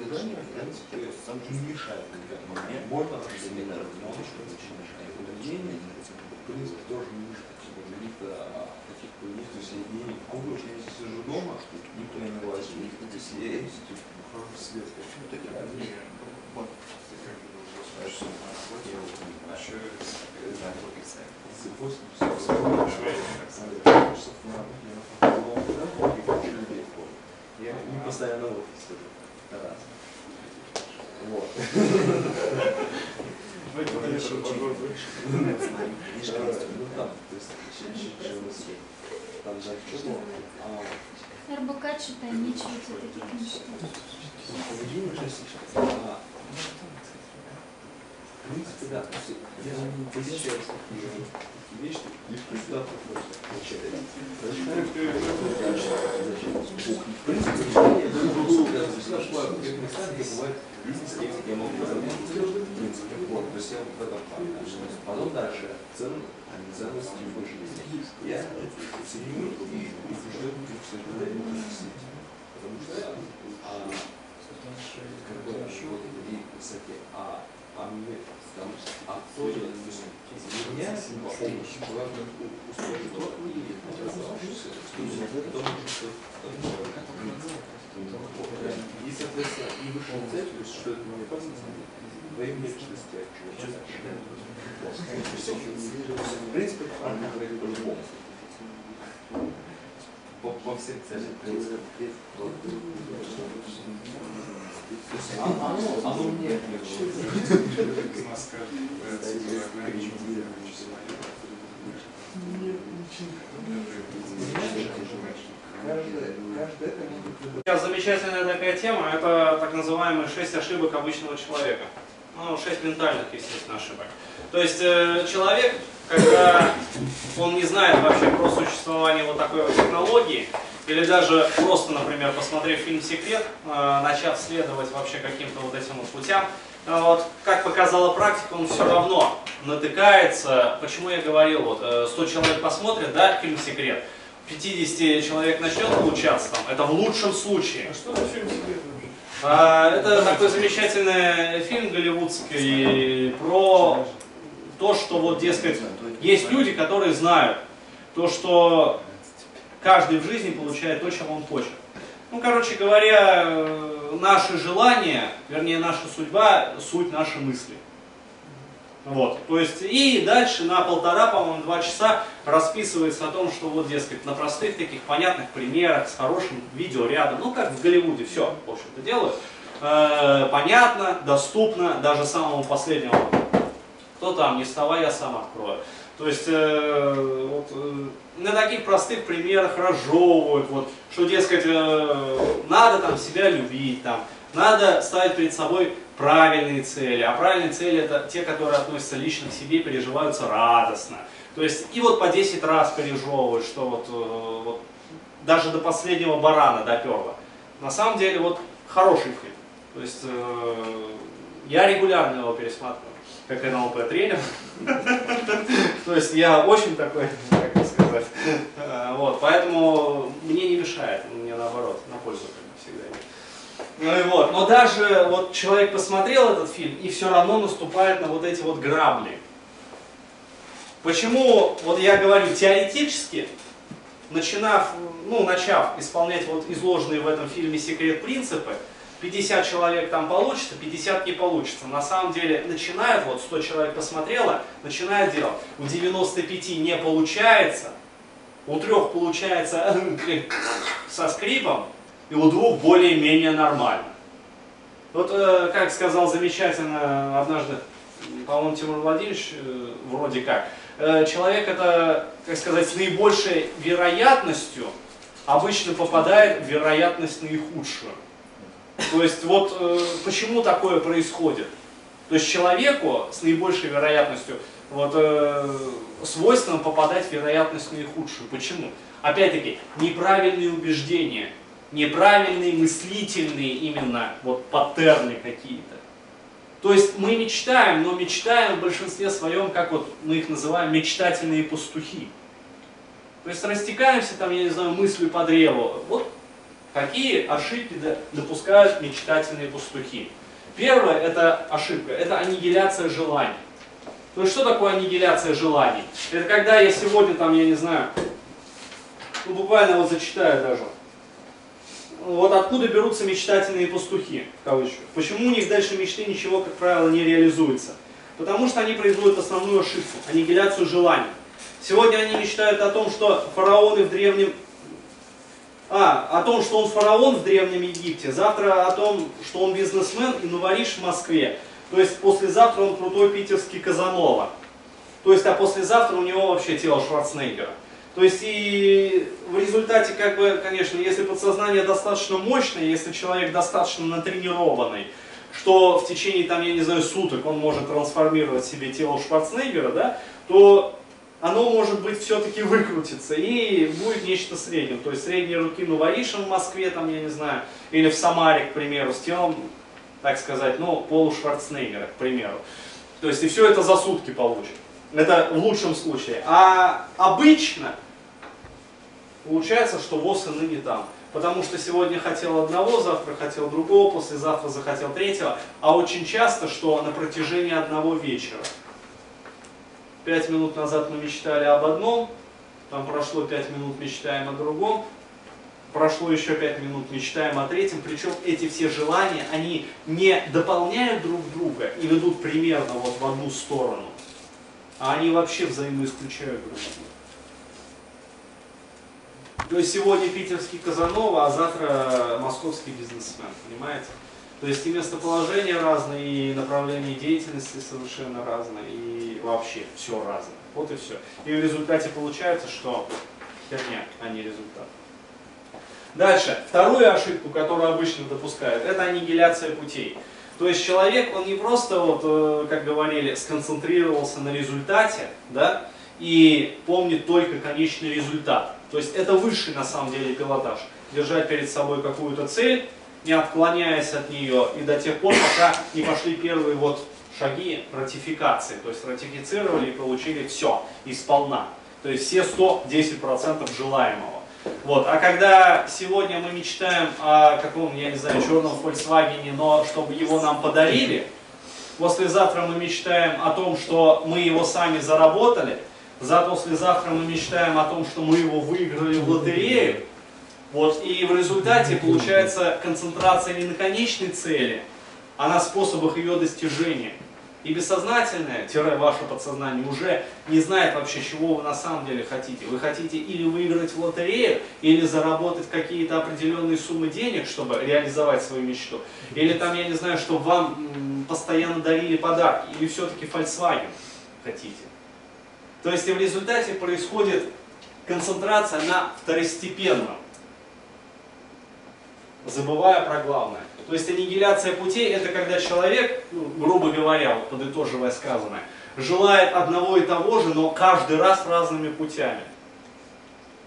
Движение, в принципе, сам не мешает никак. Но мне можно семинар немножко мешает. Поведение, в принципе, тоже не мешает. Каких-то таких поведений. То есть я не могу, что я сижу дома, никто не влазит. То есть я ухожу в свет. Я не постоянно в офисе. Раз. Вот. Ну там, то есть, там же чего? РБК читай, нечего тебе такие книжки. Поведение уже сейчас. А, В принципе, да. Я не посещаю вещи, лишь куда приходится. В принципе, я я нашла в тех местах, бизнес, где я могу принципе, вот. То есть в этом плане. Потом дальше. Цен, ценности в. Я ценю и убежден, что Потому что а, как бы вот и высоте, а, а а то есть меня помощь то, и соответственно, и высшая цель, то есть, что это моя опасность, от чего-то. В принципе, Сейчас замечательная такая тема, это так называемые шесть ошибок обычного человека. Ну, шесть ментальных, естественно, ошибок. То есть э, человек, когда он не знает вообще про существование вот такой вот технологии, или даже просто, например, посмотрев фильм «Секрет», э, начав следовать вообще каким-то вот этим вот путям, э, вот, как показала практика, он все равно натыкается, почему я говорил, вот, э, 100 человек посмотрят, да, фильм «Секрет», 50 человек начнет получаться там, это в лучшем случае. А что за фильм секрет? А, Это такой замечательный фильм голливудский про то, что вот, дескать, есть люди, которые знают то, что каждый в жизни получает то, чем он хочет. Ну, короче говоря, наши желания, вернее, наша судьба, суть наши мысли. Вот, то есть, и дальше на полтора, по-моему, два часа расписывается о том, что вот, дескать, на простых таких понятных примерах, с хорошим видео рядом, ну, как в Голливуде, все, в общем-то, делают. Э, понятно, доступно, даже самому последнему. Кто там, не вставай, я сам открою. То есть, э, вот, э, на таких простых примерах разжевывают, вот, что, дескать, э, надо там себя любить, там, надо ставить перед собой правильные цели, а правильные цели это те, которые относятся лично к себе, переживаются радостно. То есть и вот по 10 раз пережевывают, что вот, э, вот даже до последнего барана доперло. На самом деле вот хороший фильм. То есть э, я регулярно его пересматриваю, как НЛП тренер. То есть я очень такой, как сказать, э, вот, поэтому мне не мешает, мне наоборот, на пользу как бы всегда. Ну и вот, но даже вот человек посмотрел этот фильм и все равно наступает на вот эти вот грабли. Почему, вот я говорю, теоретически, начинав, ну, начав исполнять вот изложенные в этом фильме секрет принципы, 50 человек там получится, 50 не получится. На самом деле начинают, вот 100 человек посмотрело, начинают делать. У 95 не получается, у трех получается со скрипом, и у двух более-менее нормально. Вот, э, как сказал замечательно однажды, по-моему, Тимур Владимирович, э, вроде как, э, человек это, как сказать, с наибольшей вероятностью обычно попадает в вероятность наихудшую. То есть вот э, почему такое происходит? То есть человеку с наибольшей вероятностью вот, э, свойственно попадать в вероятность наихудшую. Почему? Опять-таки, неправильные убеждения, неправильные мыслительные именно вот паттерны какие-то. То есть мы мечтаем, но мечтаем в большинстве своем, как вот мы их называем, мечтательные пастухи. То есть растекаемся там, я не знаю, мыслью по древу. Вот Какие ошибки до- допускают мечтательные пастухи? Первое это ошибка, это аннигиляция желаний. Есть что такое аннигиляция желаний? Это когда я сегодня там, я не знаю, ну буквально вот зачитаю даже. Вот откуда берутся мечтательные пастухи, в кавычках. Почему у них дальше мечты ничего, как правило, не реализуется? Потому что они производят основную ошибку, аннигиляцию желаний. Сегодня они мечтают о том, что фараоны в древнем... А, о том, что он фараон в Древнем Египте. Завтра о том, что он бизнесмен и новориш в Москве. То есть послезавтра он крутой питерский Казанова. То есть, а послезавтра у него вообще тело Шварценеггера. То есть и в результате, как бы, конечно, если подсознание достаточно мощное, если человек достаточно натренированный, что в течение, там, я не знаю, суток он может трансформировать себе тело Шварценеггера, да, то оно может быть все-таки выкрутится и будет нечто средним. То есть средние руки Новоришин в Москве, там, я не знаю, или в Самаре, к примеру, с телом, так сказать, ну, полу Шварценеггера, к примеру. То есть и все это за сутки получит. Это в лучшем случае. А обычно получается, что ВОЗ и ныне там. Потому что сегодня хотел одного, завтра хотел другого, послезавтра захотел третьего. А очень часто, что на протяжении одного вечера. Пять минут назад мы мечтали об одном, там прошло пять минут, мечтаем о другом, прошло еще пять минут, мечтаем о третьем. Причем эти все желания, они не дополняют друг друга и ведут примерно вот в одну сторону, а они вообще взаимоисключают друг друга. То есть сегодня питерский Казанова, а завтра московский бизнесмен, понимаете? То есть и местоположения разные, и направления деятельности совершенно разные, и вообще все разное. Вот и все. И в результате получается, что херня, а не результат. Дальше. Вторую ошибку, которую обычно допускают, это аннигиляция путей. То есть человек, он не просто, вот, э, как говорили, сконцентрировался на результате, да, и помнит только конечный результат. То есть это высший на самом деле пилотаж. Держать перед собой какую-то цель, не отклоняясь от нее, и до тех пор, пока не пошли первые вот шаги ратификации. То есть ратифицировали и получили все, и сполна. То есть все 110% желаемого. Вот. А когда сегодня мы мечтаем о каком, я не знаю, черном Volkswagen, но чтобы его нам подарили, послезавтра мы мечтаем о том, что мы его сами заработали, за послезавтра мы мечтаем о том, что мы его выиграли в лотерею, вот, и в результате получается концентрация не на конечной цели, а на способах ее достижения. И бессознательное, тире ваше подсознание, уже не знает вообще, чего вы на самом деле хотите. Вы хотите или выиграть в лотерею, или заработать какие-то определенные суммы денег, чтобы реализовать свою мечту. Или там, я не знаю, чтобы вам постоянно дарили подарки. Или все-таки Volkswagen хотите. То есть и в результате происходит концентрация на второстепенном, забывая про главное. То есть аннигиляция путей это когда человек, ну, грубо говоря, вот подытоживая сказанное, желает одного и того же, но каждый раз разными путями.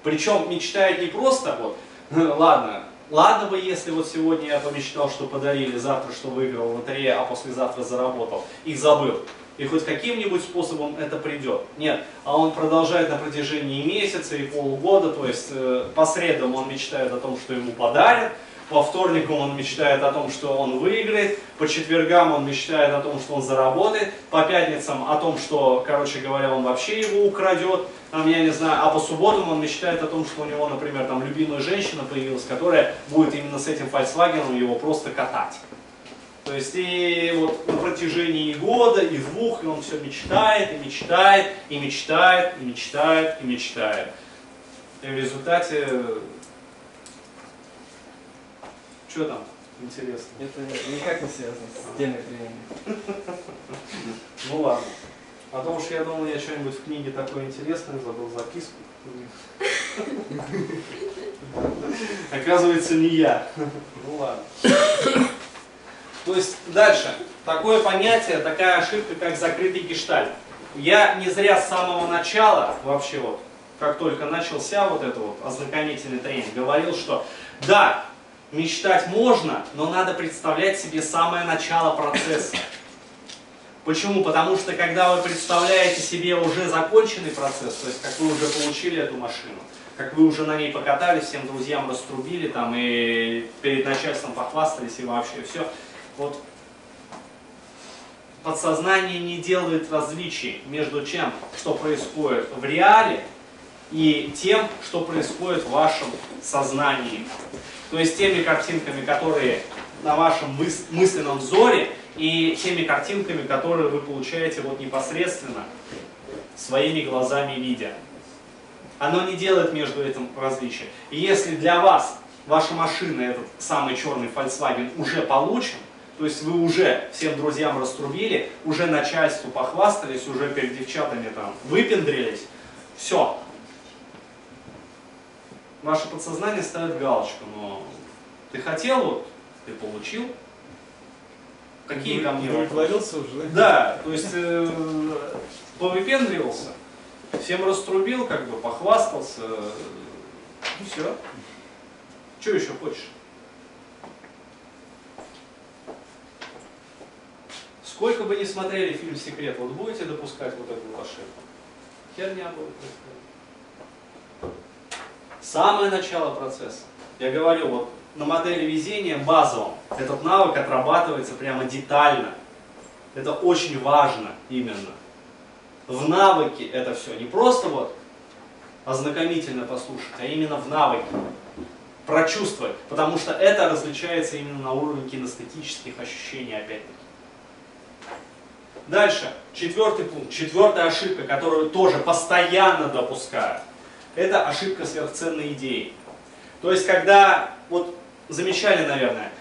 Причем мечтает не просто вот, ладно, ладно бы, если вот сегодня я помечтал, что подарили, завтра, что выиграл в лотерею, а послезавтра заработал, и забыл. И хоть каким-нибудь способом это придет. Нет, а он продолжает на протяжении месяца и полугода, то есть э, по средам он мечтает о том, что ему подарят, по вторникам он мечтает о том, что он выиграет, по четвергам он мечтает о том, что он заработает, по пятницам о том, что, короче говоря, он вообще его украдет, там, я не знаю, а по субботам он мечтает о том, что у него, например, там любимая женщина появилась, которая будет именно с этим Volkswagen его просто катать. То есть и вот на протяжении года, и двух, и он все мечтает, и мечтает, и мечтает, и мечтает, и мечтает. И в результате, что там интересно? Это никак не связано с темой времени. Ну ладно. А то уж я думал, я что-нибудь в книге такое интересное забыл записку. Оказывается, не я. Ну ладно. То есть дальше. Такое понятие, такая ошибка, как закрытый гештальт. Я не зря с самого начала, вообще вот, как только начался вот этот вот ознакомительный тренинг, говорил, что да, мечтать можно, но надо представлять себе самое начало процесса. Почему? Потому что когда вы представляете себе уже законченный процесс, то есть как вы уже получили эту машину, как вы уже на ней покатались, всем друзьям раструбили там и перед начальством похвастались и вообще все. Вот подсознание не делает различий между тем, что происходит в реале, и тем, что происходит в вашем сознании. То есть теми картинками, которые на вашем мыс- мысленном взоре, и теми картинками, которые вы получаете вот непосредственно своими глазами видя. Оно не делает между этим различия. И если для вас ваша машина, этот самый черный Volkswagen, уже получен, то есть вы уже всем друзьям раструбили, уже начальству похвастались, уже перед девчатами там выпендрились, все. Ваше подсознание ставит галочку, но ты хотел вот, ты получил. Какие ко мне вопросы? Уже, да? Да, то есть э, повыпендривался, всем раструбил, как бы похвастался, и все. Что еще хочешь? Сколько бы ни смотрели фильм «Секрет», вот будете допускать вот эту ошибку? Херня будет происходить. Самое начало процесса. Я говорю, вот на модели везения базовом этот навык отрабатывается прямо детально. Это очень важно именно. В навыке это все. Не просто вот ознакомительно послушать, а именно в навыке. Прочувствовать. Потому что это различается именно на уровне кинестетических ощущений опять-таки. Дальше, четвертый пункт, четвертая ошибка, которую тоже постоянно допускают. Это ошибка сверхценной идеи. То есть, когда, вот замечали, наверное,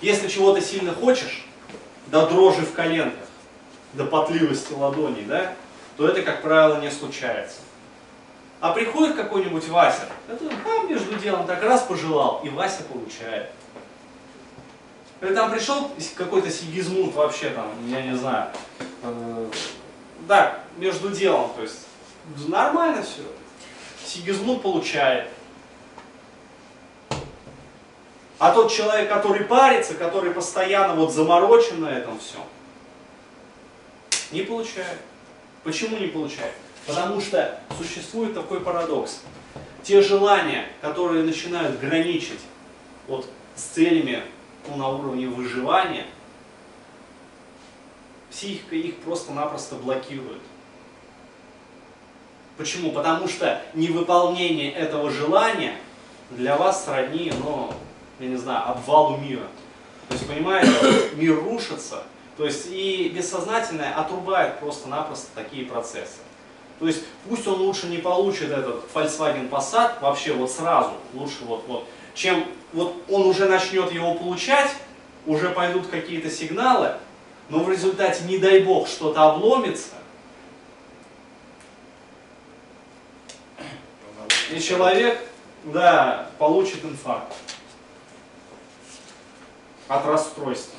если чего-то сильно хочешь, до дрожи в коленках, до потливости ладоней, да, то это, как правило, не случается. А приходит какой-нибудь Вася, который а, между делом так раз пожелал, и Вася получает. Или там пришел какой-то Сигизмунд вообще там, я не знаю, э, да, между делом, то есть нормально все. Сигизмунд получает. А тот человек, который парится, который постоянно вот заморочен на этом всем, не получает. Почему не получает? Потому что существует такой парадокс. Те желания, которые начинают граничить вот с целями ну, на уровне выживания, психика их просто-напросто блокирует. Почему? Потому что невыполнение этого желания для вас сродни, ну, я не знаю, обвалу мира. То есть, понимаете, мир рушится, то есть и бессознательное отрубает просто-напросто такие процессы. То есть пусть он лучше не получит этот Volkswagen Passat вообще вот сразу, лучше вот, вот, чем вот он уже начнет его получать, уже пойдут какие-то сигналы, но в результате, не дай бог, что-то обломится, и человек, да, получит инфаркт от расстройства.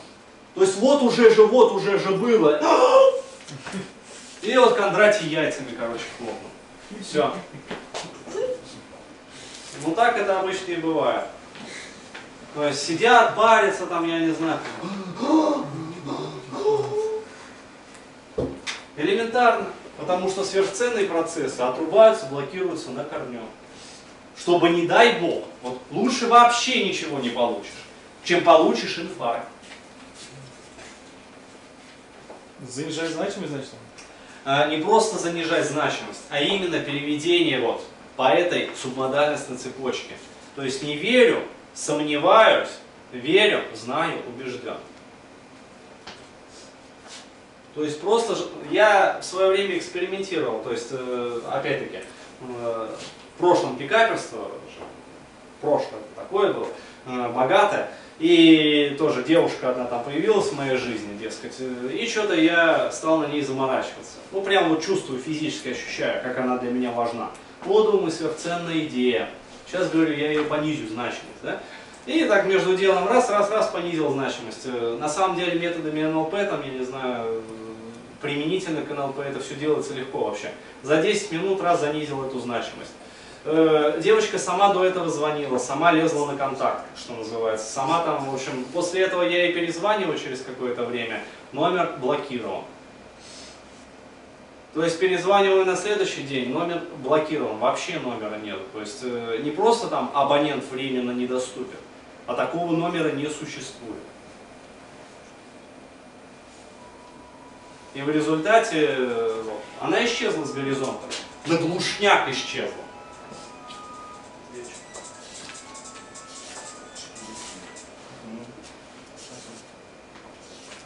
То есть вот уже же, вот уже же было. И вот Кондратий яйцами, короче, хлопнул. Все. Ну так это обычно и бывает. То есть сидят, парятся там, я не знаю. Элементарно. Потому что сверхценные процессы отрубаются, блокируются на корню. Чтобы, не дай бог, вот лучше вообще ничего не получишь, чем получишь инфаркт. Занижать значимость, значит? А, не просто занижать значимость, а именно переведение вот по этой субмодальностной цепочке. То есть не верю, сомневаюсь, верю, знаю, убежден. То есть просто я в свое время экспериментировал, то есть э, опять-таки э, в прошлом пикаперство, прошлое такое было, э, богатое, и тоже девушка одна там появилась в моей жизни, дескать, э, и что-то я стал на ней заморачиваться. Ну, прям вот чувствую, физически ощущаю, как она для меня важна. Вот, думаю, сверхценная идея. Сейчас, говорю, я ее понизю значимость, да? И так между делом раз, раз, раз понизил значимость. Э, На самом деле методами НЛП, там, я не знаю, применительно к НЛП это все делается легко вообще. За 10 минут раз занизил эту значимость. Э, Девочка сама до этого звонила, сама лезла на контакт, что называется. Сама там, в общем, после этого я ей перезваниваю через какое-то время, номер блокирован. То есть перезваниваю на следующий день, номер блокирован, вообще номера нет. То есть э, не просто там абонент временно недоступен, а такого номера не существует. И в результате э, она исчезла с горизонта. На глушняк исчезла.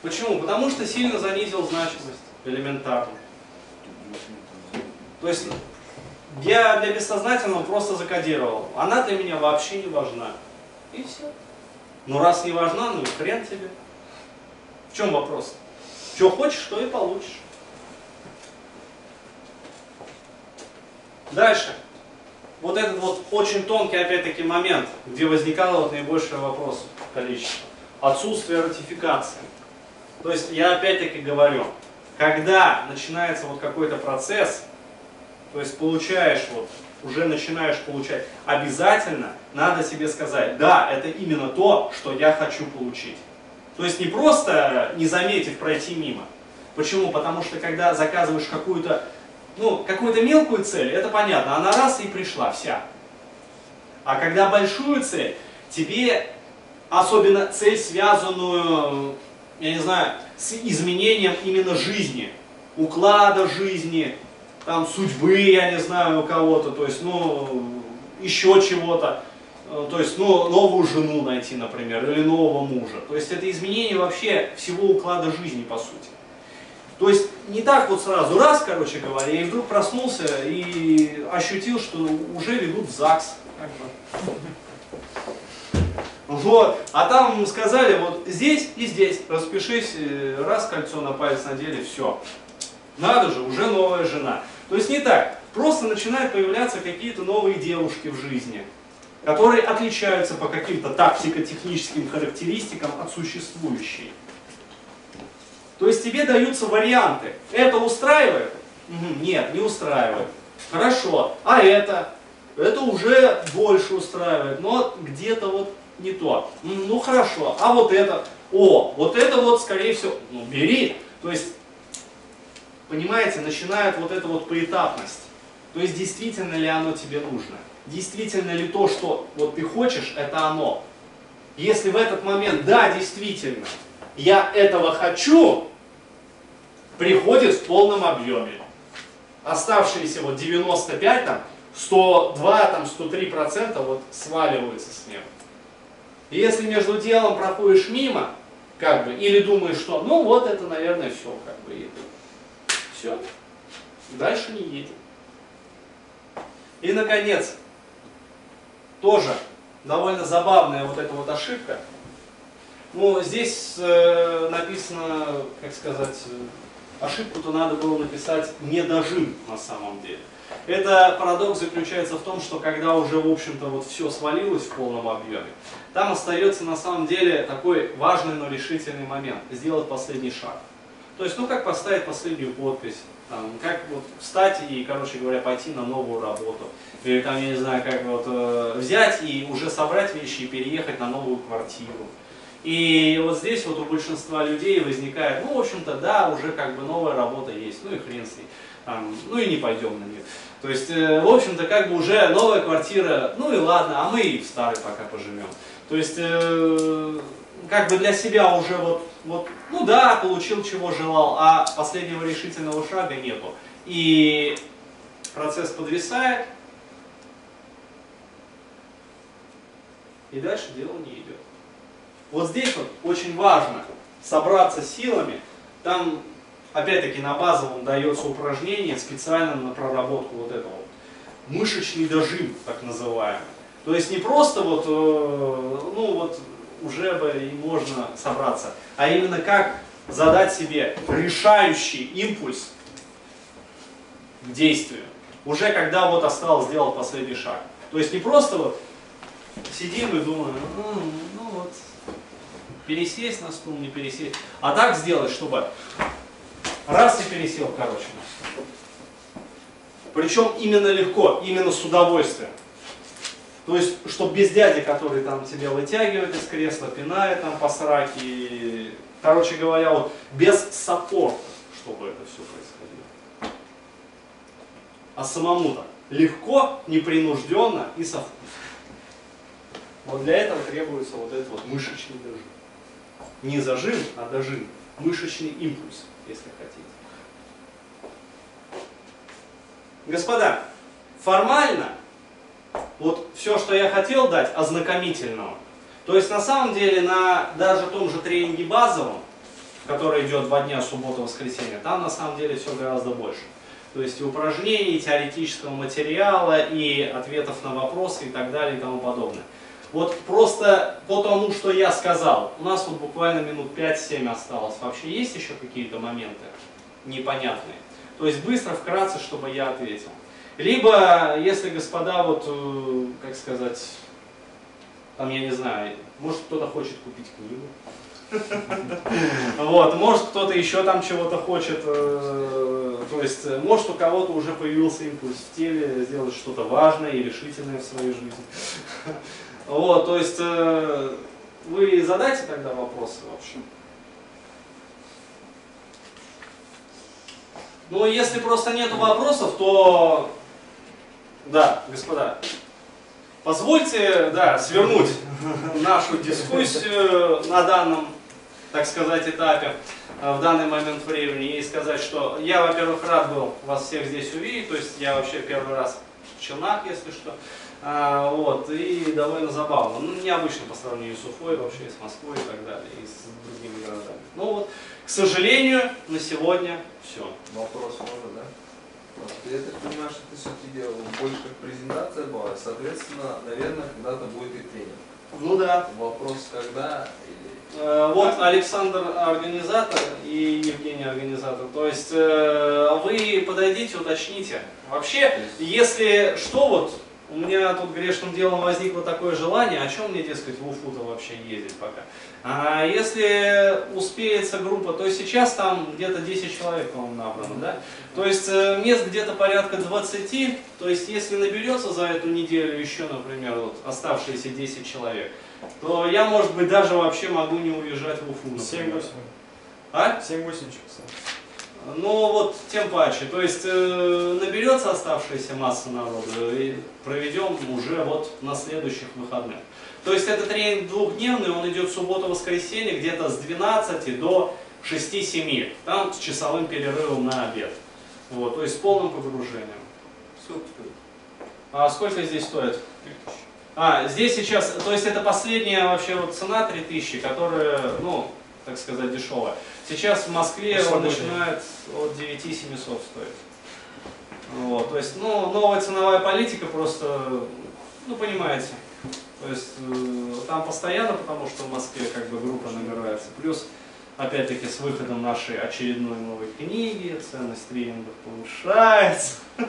Почему? Потому что сильно занизил значимость элементарно. То есть я для бессознательного просто закодировал. Она для меня вообще не важна. И все. Ну раз не важна, ну и хрен тебе. В чем вопрос? Что хочешь, то и получишь. Дальше. Вот этот вот очень тонкий, опять-таки, момент, где возникало вот наибольшее вопросов количество. Отсутствие ратификации. То есть я опять-таки говорю, когда начинается вот какой-то процесс, то есть получаешь вот, уже начинаешь получать, обязательно надо себе сказать, да, это именно то, что я хочу получить. То есть не просто не заметив пройти мимо. Почему? Потому что когда заказываешь какую-то ну, какую-то мелкую цель, это понятно, она раз и пришла, вся. А когда большую цель, тебе особенно цель, связанную, я не знаю, с изменением именно жизни, уклада жизни, там судьбы, я не знаю, у кого-то, то есть, ну, еще чего-то, э, то есть, ну, новую жену найти, например, или нового мужа. То есть, это изменение вообще всего уклада жизни, по сути. То есть, не так вот сразу, раз, короче говоря, и вдруг проснулся и ощутил, что уже ведут в ЗАГС. Как бы. Вот. А там сказали, вот здесь и здесь распишись, э, раз кольцо на палец надели, все. Надо же, уже новая жена. То есть не так. Просто начинают появляться какие-то новые девушки в жизни, которые отличаются по каким-то тактико-техническим характеристикам от существующей. То есть тебе даются варианты. Это устраивает? Нет, не устраивает. Хорошо. А это? Это уже больше устраивает, но где-то вот не то. Ну хорошо, а вот это? О, вот это вот, скорее всего, ну бери. То есть, понимаете, начинает вот эта вот поэтапность. То есть, действительно ли оно тебе нужно? Действительно ли то, что вот ты хочешь, это оно? Если в этот момент, да, действительно, я этого хочу, приходит в полном объеме. Оставшиеся вот 95, там, 102, там, 103 процента вот сваливаются с неба. И если между делом проходишь мимо, как бы, или думаешь, что ну вот это, наверное, все, как бы, и все, дальше не едем. И, наконец, тоже довольно забавная вот эта вот ошибка. Ну, здесь э, написано, как сказать, ошибку-то надо было написать недожим на самом деле. Это парадокс заключается в том, что когда уже, в общем-то, вот все свалилось в полном объеме, там остается на самом деле такой важный, но решительный момент – сделать последний шаг. То есть, ну как поставить последнюю подпись, там, как вот встать и, короче говоря, пойти на новую работу. Или там, я не знаю, как вот э, взять и уже собрать вещи и переехать на новую квартиру. И вот здесь вот у большинства людей возникает, ну, в общем-то, да, уже как бы новая работа есть, ну и хрен с ней, там, ну и не пойдем на нее. То есть, э, в общем-то, как бы уже новая квартира, ну и ладно, а мы и в старой пока поживем. То есть, э, как бы для себя уже вот, вот, ну да, получил чего желал, а последнего решительного шага нету. И процесс подвисает, и дальше дело не идет. Вот здесь вот очень важно собраться силами. Там, опять-таки, на базовом дается упражнение специально на проработку вот этого. Мышечный дожим, так называемый. То есть не просто вот, э, ну вот, уже бы и можно собраться, а именно как задать себе решающий импульс к действию, уже когда вот осталось сделать последний шаг. То есть не просто вот сидим и думаем, ну, ну вот, пересесть на стул, не пересесть. А так сделать, чтобы раз и пересел, короче. Причем именно легко, именно с удовольствием. То есть, чтобы без дяди, который там тебя вытягивает из кресла, пинает там по сраке, короче говоря, вот без саппорта, чтобы это все происходило. а самому-то легко, непринужденно и со вкусом. Вот для этого требуется вот этот вот мышечный дожим. Не зажим, а дожим. Мышечный импульс, если хотите. Господа, формально, вот все, что я хотел дать, ознакомительного. То есть на самом деле на даже том же тренинге базовом, который идет два дня, суббота, воскресенье, там на самом деле все гораздо больше. То есть и упражнений, и теоретического материала, и ответов на вопросы и так далее и тому подобное. Вот просто по тому, что я сказал, у нас вот буквально минут 5-7 осталось. Вообще есть еще какие-то моменты непонятные? То есть быстро, вкратце, чтобы я ответил. Либо, если господа, вот, э, как сказать, там, я не знаю, может кто-то хочет купить книгу. Вот, может кто-то еще там чего-то хочет, э, то есть, э, может у кого-то уже появился импульс в теле сделать что-то важное и решительное в своей жизни. Вот, то есть, вы задайте тогда вопросы, в общем. Ну, если просто нет вопросов, то да, господа, позвольте да, свернуть нашу дискуссию на данном, так сказать, этапе, э, в данный момент времени и сказать, что я, во-первых, рад был вас всех здесь увидеть, то есть я вообще первый раз в Челнах, если что, а, вот, и довольно забавно, ну, необычно по сравнению с Уфой, вообще и с Москвой и так далее, и с другими городами. Ну вот, к сожалению, на сегодня все. Вопрос можно, да? Я так понимаю, что ты все-таки делал больше как презентация была, соответственно, наверное, когда-то будет и тренинг. Ну да. Вопрос когда или... Э, Вот Александр организатор и Евгений организатор. То есть э, вы подойдите, уточните. Вообще, если что, вот у меня тут грешным делом возникло такое желание, о чем мне, дескать, в Уфу-то вообще ездить пока. А если успеется группа, то сейчас там где-то 10 человек, по-моему, набрано, да? То есть э, мест где-то порядка 20, то есть если наберется за эту неделю еще, например, вот оставшиеся 10 человек, то я, может быть, даже вообще могу не уезжать в Уфу, например. 7-8. А? 7-8 часов. Ну вот тем паче. То есть э, наберется оставшаяся масса народа и проведем уже вот на следующих выходных. То есть этот тренинг двухдневный, он идет суббота-воскресенье где-то с 12 до 6-7. Там с часовым перерывом на обед. Вот, то есть с полным погружением. Сколько стоит? А сколько здесь стоит? А, здесь сейчас, то есть это последняя вообще вот цена 3000, которая, ну, так сказать, дешевая. Сейчас в Москве он начинает от 9700 стоить. Вот, то есть, ну, новая ценовая политика просто, ну, понимаете. То есть, э, там постоянно, потому что в Москве как бы группа набирается. Плюс, опять-таки, с выходом нашей очередной новой книги, ценность тренингов повышается.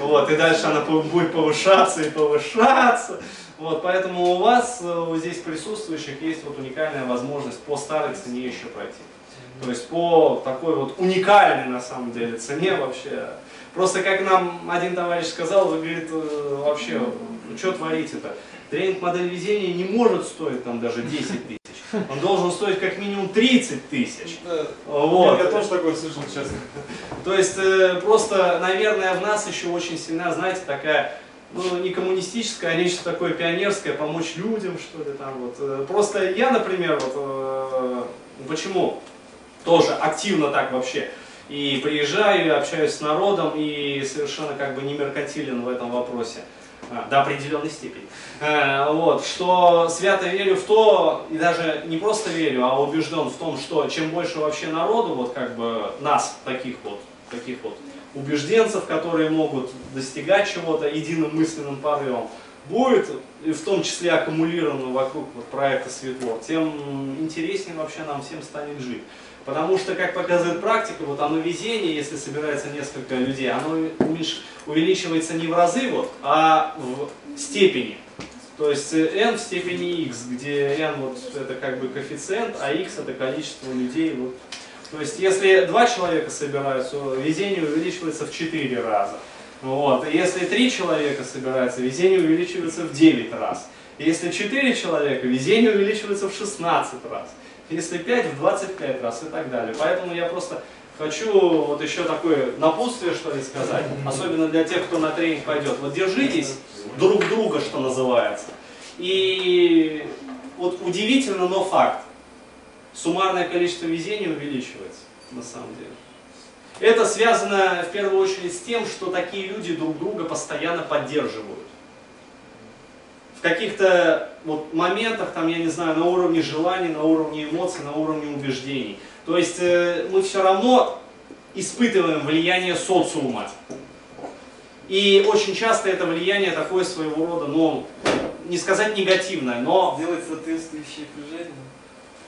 Вот, и дальше она будет повышаться и повышаться. Вот, поэтому у вас, э, у здесь присутствующих, есть вот уникальная возможность по старой цене еще пройти. То есть по такой вот уникальной на самом деле цене вообще. Просто как нам один товарищ сказал, говорит, э, вообще, ну что творите-то? Тренинг модель везения не может стоить там даже 10 тысяч. Он должен стоить как минимум 30 тысяч. Вот. Я тоже такое слышал, честно. То есть э, просто, наверное, в нас еще очень сильна, знаете, такая, ну, не коммунистическая, а нечто такое пионерское, помочь людям, что ли, там вот. Э, Просто я, например, вот, э, почему тоже активно так вообще, и приезжаю, общаюсь с народом, и совершенно как бы не меркантилен в этом вопросе. А, до определенной степени. Э, Вот, что свято верю в то, и даже не просто верю, а убежден в том, что чем больше вообще народу, вот как бы нас, таких вот, таких вот убежденцев, которые могут достигать чего-то единым мысленным порывом, будет, и в том числе аккумулировано вокруг вот проекта Светло, тем интереснее вообще нам всем станет жить. Потому что, как показывает практика, вот оно везение, если собирается несколько людей, оно уменьш- увеличивается не в разы, вот, а в степени. То есть э, n в степени x, где n вот это как бы коэффициент, а x это количество людей. Вот. То есть если два человека собираются, везение увеличивается в 4 раза. Вот. Если три человека собираются, везение увеличивается в 9 раз. Если 4 человека, везение увеличивается в 16 раз. Если 5 в 25 раз и так далее. Поэтому я просто хочу вот еще такое напутствие, что ли, сказать, особенно для тех, кто на тренинг пойдет. Вот держитесь друг друга, что называется. И вот удивительно, но факт. Суммарное количество везения увеличивается, на самом деле. Это связано в первую очередь с тем, что такие люди друг друга постоянно поддерживают. В каких-то вот моментах, там, я не знаю, на уровне желаний, на уровне эмоций, на уровне убеждений. То есть э, мы все равно испытываем влияние социума. И очень часто это влияние такое своего рода, ну, не сказать негативное, но Делать соответствующее окружение.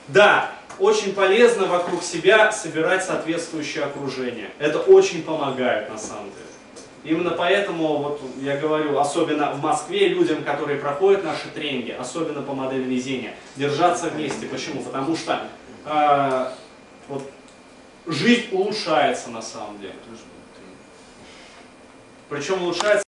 да, очень полезно вокруг себя собирать соответствующее окружение. Это очень помогает на самом деле. Именно поэтому, вот я говорю, особенно в Москве людям, которые проходят наши тренинги, особенно по модели везения, держаться вместе. Почему? Потому что э, вот, жизнь улучшается на самом деле. Причем улучшается